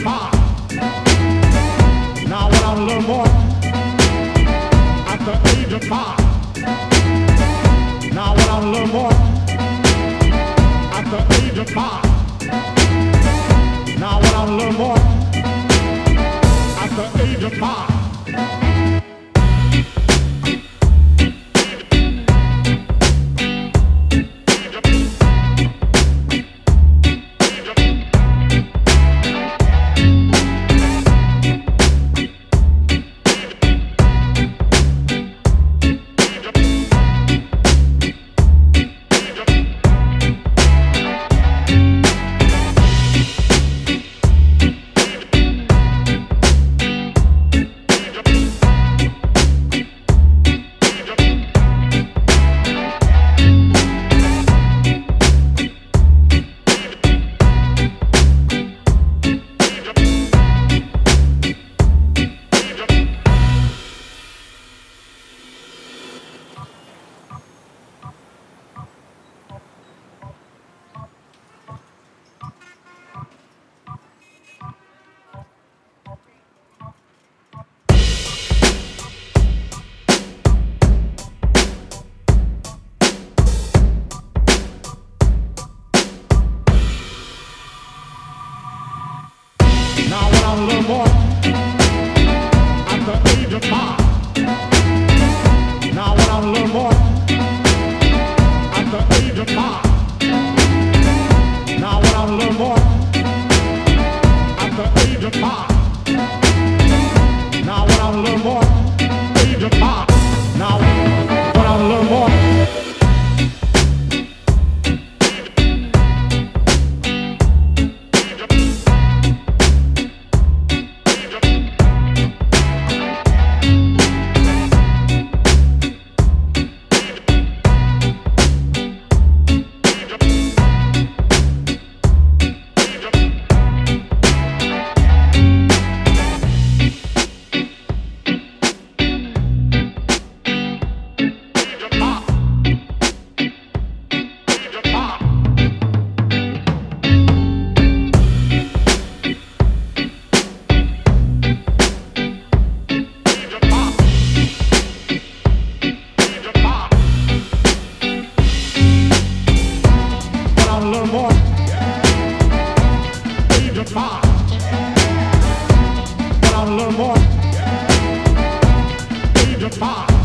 five. Now when I'm a little more at the age of five. Now when I'm a little more at the age of five. Now when I'm a little more at the age of five. More of. But I'm a more five.